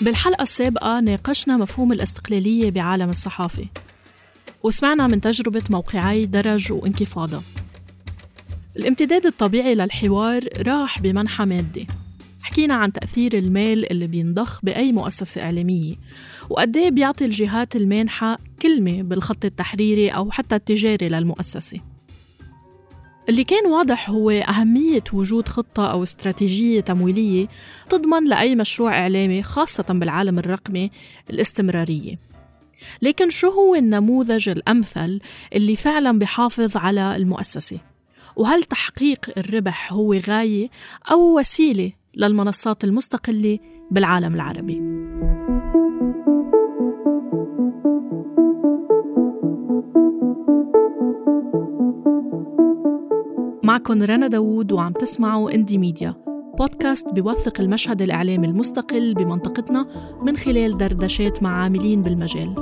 بالحلقة السابقة ناقشنا مفهوم الاستقلالية بعالم الصحافة. وسمعنا من تجربة موقعي درج وانكفاضة الامتداد الطبيعي للحوار راح بمنحى مادي. حكينا عن تأثير المال اللي بينضخ بأي مؤسسة إعلامية وقد إيه بيعطي الجهات المانحة كلمة بالخط التحريري أو حتى التجاري للمؤسسة. اللي كان واضح هو أهمية وجود خطة أو استراتيجية تمويلية تضمن لأي مشروع إعلامي خاصة بالعالم الرقمي الاستمرارية لكن شو هو النموذج الأمثل اللي فعلا بحافظ على المؤسسة؟ وهل تحقيق الربح هو غاية أو وسيلة للمنصات المستقلة بالعالم العربي؟ معكم رنا داوود وعم تسمعوا إندي ميديا بودكاست بيوثق المشهد الإعلامي المستقل بمنطقتنا من خلال دردشات مع عاملين بالمجال.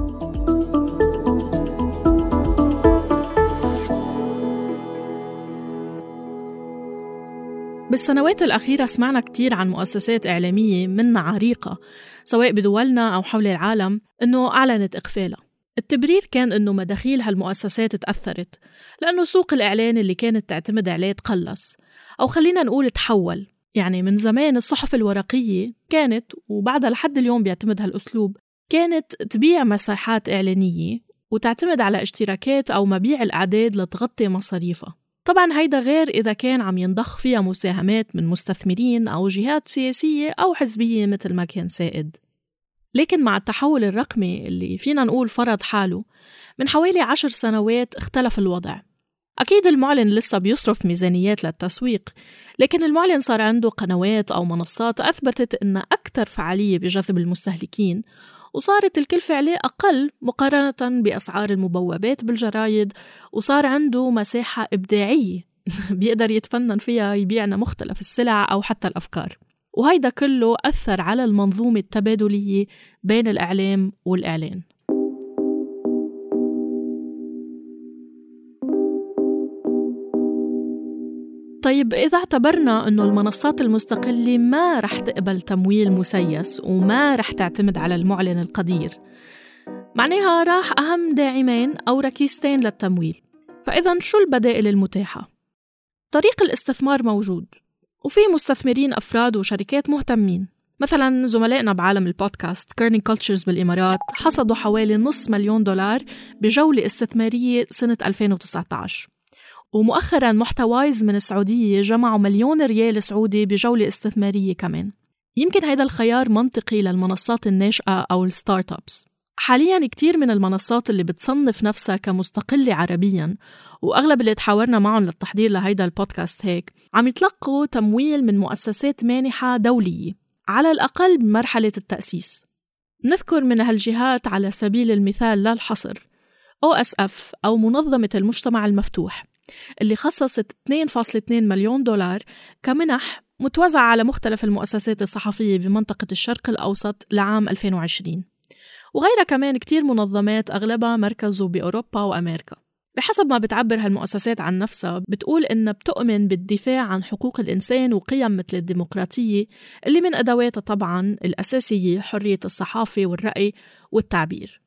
بالسنوات الأخيرة سمعنا كتير عن مؤسسات إعلامية منها عريقة سواء بدولنا أو حول العالم إنه أعلنت إقفالها. التبرير كان إنه مداخيل هالمؤسسات تأثرت لأنه سوق الإعلان اللي كانت تعتمد عليه تقلص. أو خلينا نقول تحول. يعني من زمان الصحف الورقية كانت وبعدها لحد اليوم بيعتمد هالأسلوب كانت تبيع مساحات إعلانية وتعتمد على اشتراكات أو مبيع الأعداد لتغطي مصاريفها. طبعا هيدا غير إذا كان عم ينضخ فيها مساهمات من مستثمرين أو جهات سياسية أو حزبية مثل ما كان سائد. لكن مع التحول الرقمي اللي فينا نقول فرض حاله من حوالي عشر سنوات اختلف الوضع. أكيد المعلن لسه بيصرف ميزانيات للتسويق لكن المعلن صار عنده قنوات أو منصات أثبتت أنها أكثر فعالية بجذب المستهلكين وصارت الكلفة عليه أقل مقارنة بأسعار المبوبات بالجرايد وصار عنده مساحة إبداعية بيقدر يتفنن فيها يبيعنا مختلف السلع أو حتى الأفكار. وهيدا كله أثر على المنظومة التبادلية بين الإعلام والإعلان. طيب إذا اعتبرنا أنه المنصات المستقلة ما رح تقبل تمويل مسيس وما رح تعتمد على المعلن القدير معناها راح أهم داعمين أو ركيزتين للتمويل. فإذا شو البدائل المتاحة؟ طريق الاستثمار موجود. وفي مستثمرين أفراد وشركات مهتمين. مثلا زملائنا بعالم البودكاست Kerning Cultures بالإمارات حصدوا حوالي نص مليون دولار بجولة استثمارية سنة 2019 ومؤخرا محتوايز من السعودية جمعوا مليون ريال سعودي بجولة استثمارية كمان. يمكن هذا الخيار منطقي للمنصات الناشئة أو ال start-ups حاليا كتير من المنصات اللي بتصنف نفسها كمستقلة عربيا وأغلب اللي تحاورنا معهم للتحضير لهيدا البودكاست هيك. عم يتلقوا تمويل من مؤسسات مانحة دولية على الأقل بمرحلة التأسيس. نذكر من هالجهات على سبيل المثال لا الحصر OSF أو منظمة المجتمع المفتوح اللي خصصت 2.2 مليون دولار كمنح متوزعة على مختلف المؤسسات الصحفية بمنطقة الشرق الأوسط لعام 2020 وغيرها كمان كتير منظمات أغلبها مركزه بأوروبا وأمريكا. بحسب ما بتعبر هالمؤسسات عن نفسها بتقول إنها بتؤمن بالدفاع عن حقوق الإنسان وقيم مثل الديمقراطية اللي من أدواتها طبعا الأساسية حرية الصحافة والرأي والتعبير.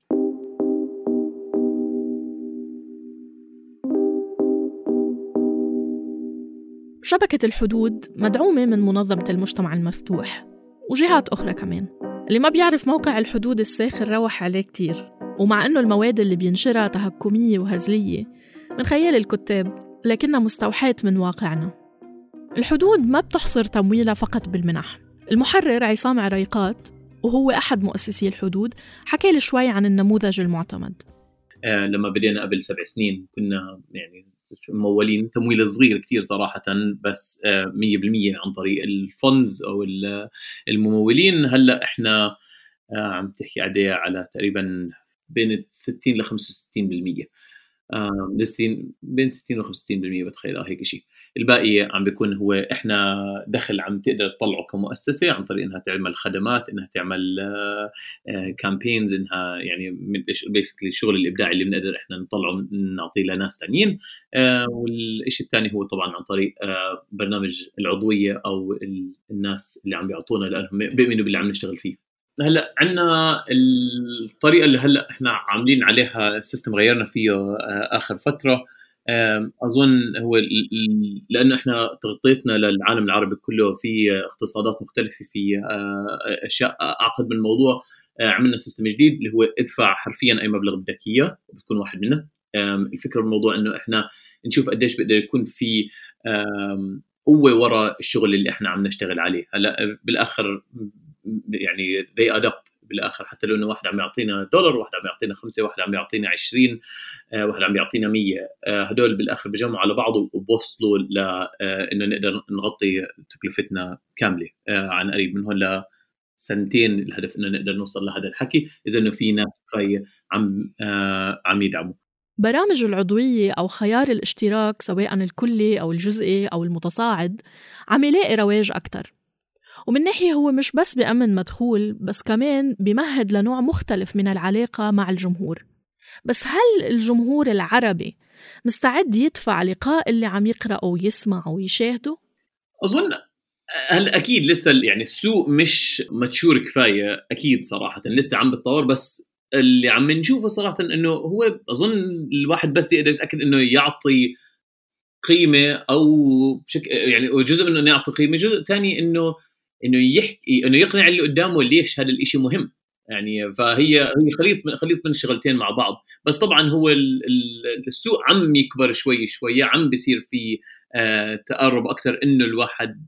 شبكة الحدود مدعومة من منظمة المجتمع المفتوح وجهات أخرى كمان اللي ما بيعرف موقع الحدود الساخر روح عليه كتير. ومع أنه المواد اللي بينشرها تهكمية وهزلية من خيال الكتاب لكنها مستوحاة من واقعنا. الحدود ما بتحصر تمويلها فقط بالمنح. المحرر عصام عريقات وهو أحد مؤسسي الحدود حكى لي شوي عن النموذج المعتمد. آه لما بدينا قبل سبع سنين كنا يعني ممولين تمويل صغير كثير صراحة بس 100% آه، عن طريق ال funds أو الممولين. هلأ إحنا آه، عم تحكي عليه على تقريبا بين 60 ل 65% لسين بين 60 و 65% بتخيل آه هيك شيء الباقي عم بيكون هو إحنا دخل عم تقدر تطلعه كمؤسسة عن طريق إنها تعمل خدمات إنها تعمل campaigns آه، آه، إنها يعني basically الشغل الإبداعي اللي بنقدر إحنا نطلعه نعطيه لناس ثانيين آه، والشيء الثاني هو طبعا عن طريق برنامج العضوية أو الناس اللي عم بيعطونا لأنهم بيؤمنوا باللي عم نشتغل فيه. هلا عندنا الطريقة اللي هلا إحنا عاملين عليها ال system غيرنا فيه آه، آخر فترة. أظن هو لأنه إحنا تغطيتنا للعالم العربي كله في اقتصادات مختلفة في آه، أشياء أعقد من الموضوع. آه، عملنا system جديد اللي هو ادفع حرفيا أي مبلغ بدك إياه بتكون واحد منه. الفكرة بالموضوع إنه إحنا نشوف قديش بيقدر يكون في قوة وراء الشغل اللي إحنا عم نشتغل عليه. هلا بالآخر يعني they add up بالآخر. حتى لو إنه واحد عم يعطينا دولار واحد عم يعطينا خمسة واحد عم يعطينا 20 آه، واحد عم يعطينا 100 آه، هدول بالآخر بجمعوا على بعض وبوصلوا لأنه آه، نقدر نغطي تكلفتنا كاملة عن قريب. من هون لسنتين الهدف إنه نقدر نوصل لهذا الحكي. إذا إنه في ناس عم عم يدعموا. برامج العضوية أو خيار الاشتراك سواء الكلي أو الجزئي أو المتصاعد عم يلاقي رواج أكتر. ومن ناحية هو مش بس بأمن مدخول بس كمان بمهد لنوع مختلف من العلاقة مع الجمهور بس هل الجمهور العربي مستعد يدفع لقاء اللي عم يقرأه ويسمعه ويشاهده؟ أظن هل أكيد لسه يعني السوق مش ماتشور كفاية أكيد صراحة لسه عم بتطور بس اللي عم نشوفه صراحة إنه هو أظن الواحد بس يقدر يتأكد إنه يعطي قيمة أو بشكل يعني جزء منه إنه يعطي قيمة جزء ثاني إنه إنه يحكي إنه يقنع اللي قدامه ليش هذا الشيء مهم. يعني فهي هي خليط من خليط من الشغلتين مع بعض. بس طبعا هو السوق عم يكبر شوي شوي عم بيصير في آه تقرب أكثر إنه الواحد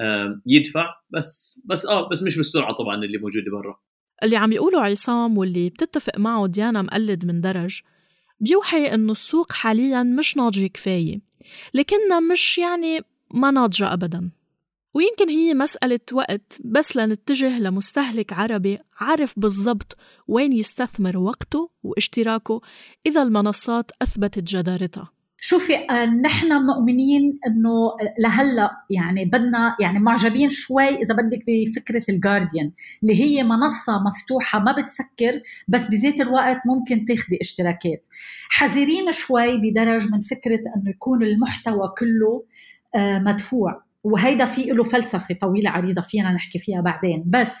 آه يدفع. بس بس آه بس مش بالسرعة طبعا اللي موجودة برا. اللي عم يقوله عصام واللي بتتفق معه ديانا مقلد من درج بيوحي إنه السوق حاليا مش ناضجه كفاية لكنها مش يعني ما ناضجة ابدا. ويمكن هي مسألة وقت بس لنتجه لمستهلك عربي عارف بالضبط وين يستثمر وقته واشتراكه إذا المنصات أثبتت جدارتها. شوفي آه، نحن مؤمنين إنه لهلأ يعني بدنا يعني معجبين شوي إذا بدك بفكرة الجارديان اللي هي منصة مفتوحة ما بتسكر بس بذات الوقت ممكن تاخدي اشتراكات. حذرين شوي بدرج من فكرة إنه يكون المحتوى كله آه، مدفوع. وهيدا في له فلسفة طويلة عريضة فينا نحكي فيها بعدين. بس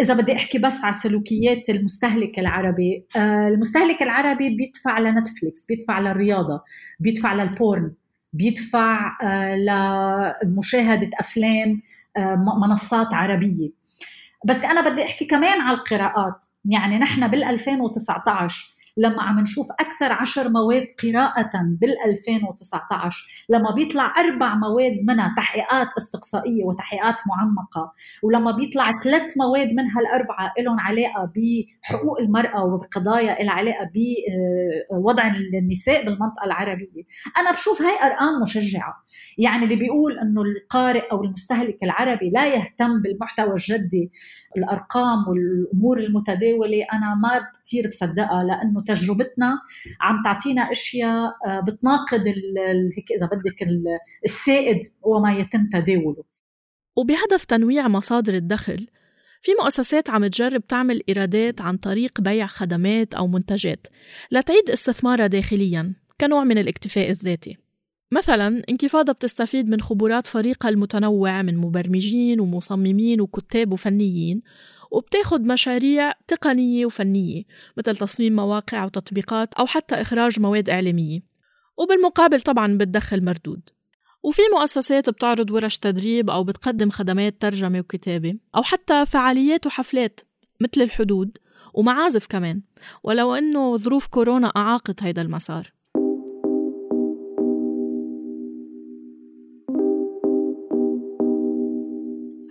إذا بدي أحكي بس على سلوكيات المستهلك العربي آه، المستهلك العربي بيدفع لنتفليكس بيدفع للرياضة بيدفع للبورن بيدفع آه، لمشاهدة أفلام آه، منصات عربية. بس أنا بدي أحكي كمان على القراءات. يعني نحن بال 2019 لما عم نشوف أكثر عشر مواد قراءة بال 2019 لما بيطلع أربع مواد منها تحقيقات استقصائية وتحقيقات معمقة ولما بيطلع ثلاث مواد منها الأربعة لهم علاقة بحقوق المرأة وبقضايا لها علاقة بوضع النساء بالمنطقة العربية. أنا بشوف هاي أرقام مشجعة. يعني اللي بيقول أنه القارئ أو المستهلك العربي لا يهتم بالمحتوى الجدي الأرقام والأمور المتداولة أنا ما كثير بصدقها لأنه تجربتنا عم تعطينا أشياء آه، بتناقض هيك إذا بدك السائد وما يتم تداوله. وبهدف تنويع مصادر الدخل في مؤسسات عم تجرب تعمل إيرادات عن طريق بيع خدمات أو منتجات لتعيد استثمارها داخلياً كنوع من الاكتفاء الذاتي. مثلا انكفاضة بتستفيد من خبرات فريقها المتنوع من مبرمجين ومصممين وكتاب وفنيين وبتاخد مشاريع تقنية وفنية مثل تصميم مواقع وتطبيقات أو حتى إخراج مواد إعلامية. وبالمقابل طبعا بتدخل مردود. وفي مؤسسات بتعرض ورش تدريب أو بتقدم خدمات ترجمة وكتابة أو حتى فعاليات وحفلات مثل الحدود ومعازف كمان ولو أنه ظروف كورونا أعاقت هيدا المسار.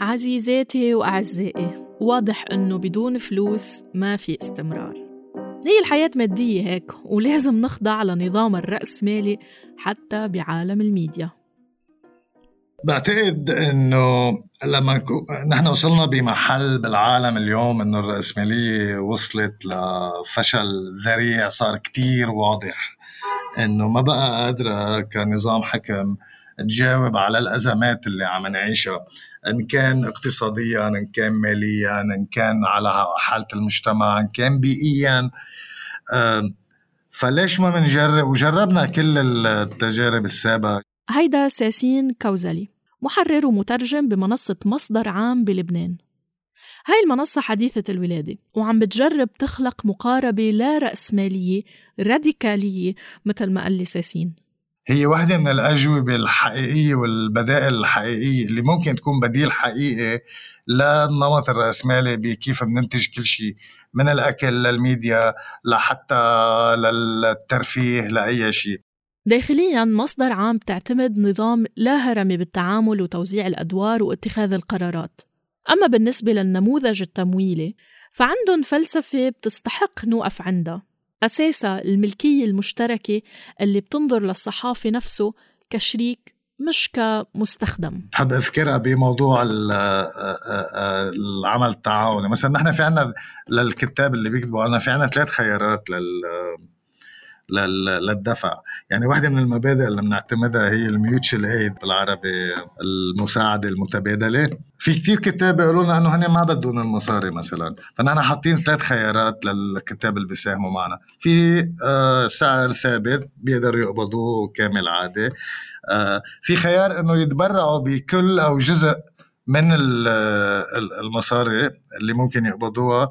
عزيزاتي وأعزائي واضح إنه بدون فلوس ما في استمرار. هي الحياة مادية هيك ولازم نخضع لنظام الرأسمالي حتى بعالم الميديا. بعتقد إنه لما نحن وصلنا بمحل بالعالم اليوم إنه الرأسمالية وصلت لفشل ذريع صار كتير واضح إنه ما بقى قادرة كنظام حكم تجاوب على الأزمات اللي عم نعيشها. إن كان اقتصاديا إن كان ماليا إن كان على حالة المجتمع إن كان بيئيا. فليش ما بنجرب؟ وجربنا كل التجارب السابقة. هيدا ساسين كوزلي محرر ومترجم بمنصة مصدر عام بلبنان. هاي المنصة حديثة الولادة وعم بتجرب تخلق مقاربة لا رأسمالية راديكالية مثل ما قال لي ساسين. هي واحدة من الأجوبة الحقيقية والبدائل الحقيقية اللي ممكن تكون بديل حقيقي للنمط الرأسمالي بكيف بننتج كل شيء من الأكل للميديا لحتى للترفيه لأي شيء. داخليا مصدر عام تعتمد نظام لا هرمي بالتعامل وتوزيع الأدوار واتخاذ القرارات. أما بالنسبة للنموذج التمويلي فعندهم فلسفة بتستحق نوقف عندها. أساسها الملكية المشتركة اللي بتنظر للصحافي نفسه كشريك مش كمستخدم. بحب أذكرها بموضوع العمل التعاوني. مثلا نحن في عنا للكتاب اللي بيكتبوا أنا في عنا ثلاث خيارات لل للدفع يعني واحدة من المبادئ اللي بنعتمدها هي الميوتشال ايد بالعربي المساعدة المتبادلة. في كتير كتاب بيقولوا لنا إنه هن ما بدهم المصاري مثلا. فنحن حاطين ثلاث خيارات للكتاب اللي بيساهموا معنا. في آه، سعر ثابت بيقدروا يقبضوه كامل عادي. آه، في خيار إنه يتبرعوا بكل أو جزء من المصاري اللي ممكن يقبضوها.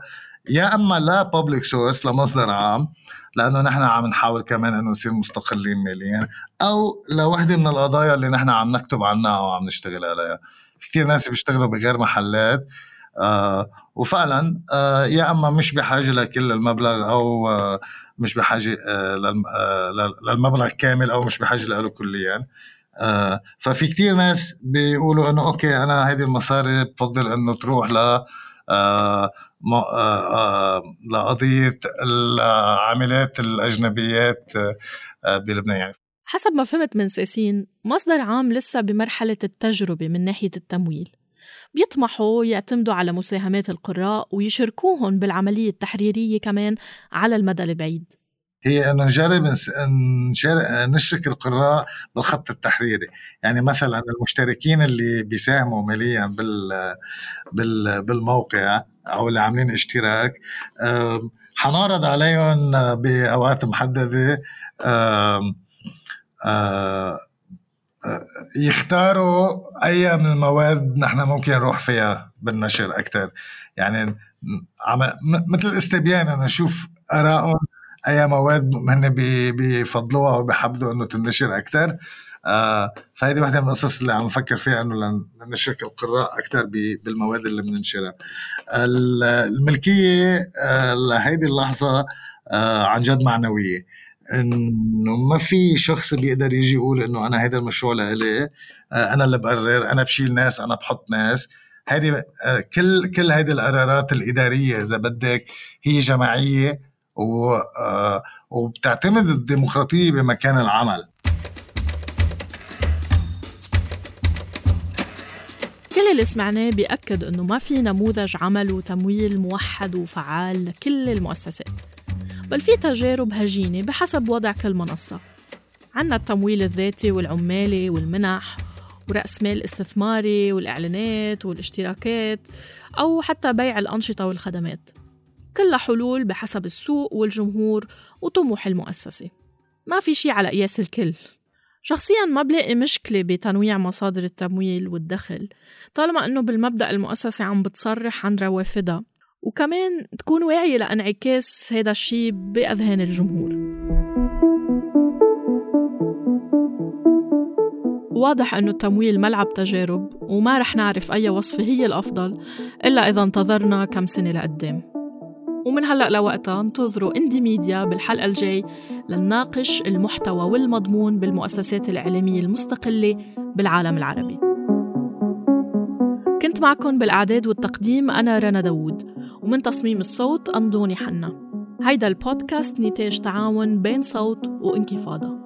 يا إما لا بابليك سورس لمصدر عام لأنه نحن عم نحاول كمان إنه نصير مستقلين ماليا أو لوحدة من القضايا اللي نحن عم نكتب عنها أو عم نشتغل عليها. في كثير ناس بيشتغلوا بغير محلات آه وفعلا آه يا أما مش بحاجة لكل المبلغ أو آه مش بحاجة آه, آه، للمبلغ كامل أو مش بحاجة له كليا. آه ففي كثير ناس بيقولوا إنه أوكي أنا هذه المصاري بفضل إنه تروح ل آه لقضية العاملات الأجنبيات آه، بلبنان. يعني حسب ما فهمت من ساسين مصدر عام لسه بمرحلة التجربة من ناحية التمويل. بيطمحوا يعتمدوا على مساهمات القراء ويشاركوهم بالعملية التحريرية كمان على المدى البعيد. هي انه نجرب نشرك القراء بالخط التحريري. يعني مثلا المشتركين اللي بيساهموا ماليا بال بالموقع أو اللي عاملين اشتراك. حنعرض عليهم بأوقات محددة. يختاروا أي من المواد نحن ممكن نروح فيها بالنشر أكثر يعني مثل الاستبيان أنا أشوف آرائهم أي مواد هن بفضلوها وبحبوا إنه تنشر أكثر آه فهذه واحدة من القصص اللي عم نفكر فيها إنه لنشرك القراء أكثر بالمواد اللي بننشرها. الملكية آه لهيدي اللحظة آه عن جد معنوية. إنه ما في شخص بيقدر يجي يقول إنه أنا هذا المشروع لإلي أنا اللي بقرر أنا بشيل ناس أنا بحط ناس هذه كل كل هذه القرارات الإدارية إذا بدك هي جماعية و وبتعتمد الديمقراطية بمكان العمل كل اللي سمعناه بيأكد إنه ما في نموذج عمل وتمويل موحد وفعال لكل المؤسسات بل في تجارب هجينة بحسب وضع كل منصة. عنا التمويل الذاتي والعمالي والمنح ورأس مال استثماري والإعلانات والاشتراكات أو حتى بيع الأنشطة والخدمات. كلها حلول بحسب السوق والجمهور وطموح المؤسسة. ما في شي على قياس الكل. شخصيا ما بلاقي مشكلة بتنويع مصادر التمويل والدخل طالما أنه بالمبدأ المؤسسة عم بتصرح عن روافدها. وكمان تكون واعية لانعكاس هذا الشيء بأذهان الجمهور. واضح أنه التمويل ملعب تجارب وما رح نعرف أي وصفة هي الأفضل إلا إذا انتظرنا كم سنة لقدام. ومن هلأ لوقتها انتظروا اندي ميديا بالحلقة الجاي لنناقش المحتوى والمضمون بالمؤسسات الإعلامية المستقلة بالعالم العربي. كنت معكم بالإعداد والتقديم أنا رنا داوود ومن تصميم الصوت أنضوني حنا. هيدا البودكاست نتاج تعاون بين صوت وانكفاضة.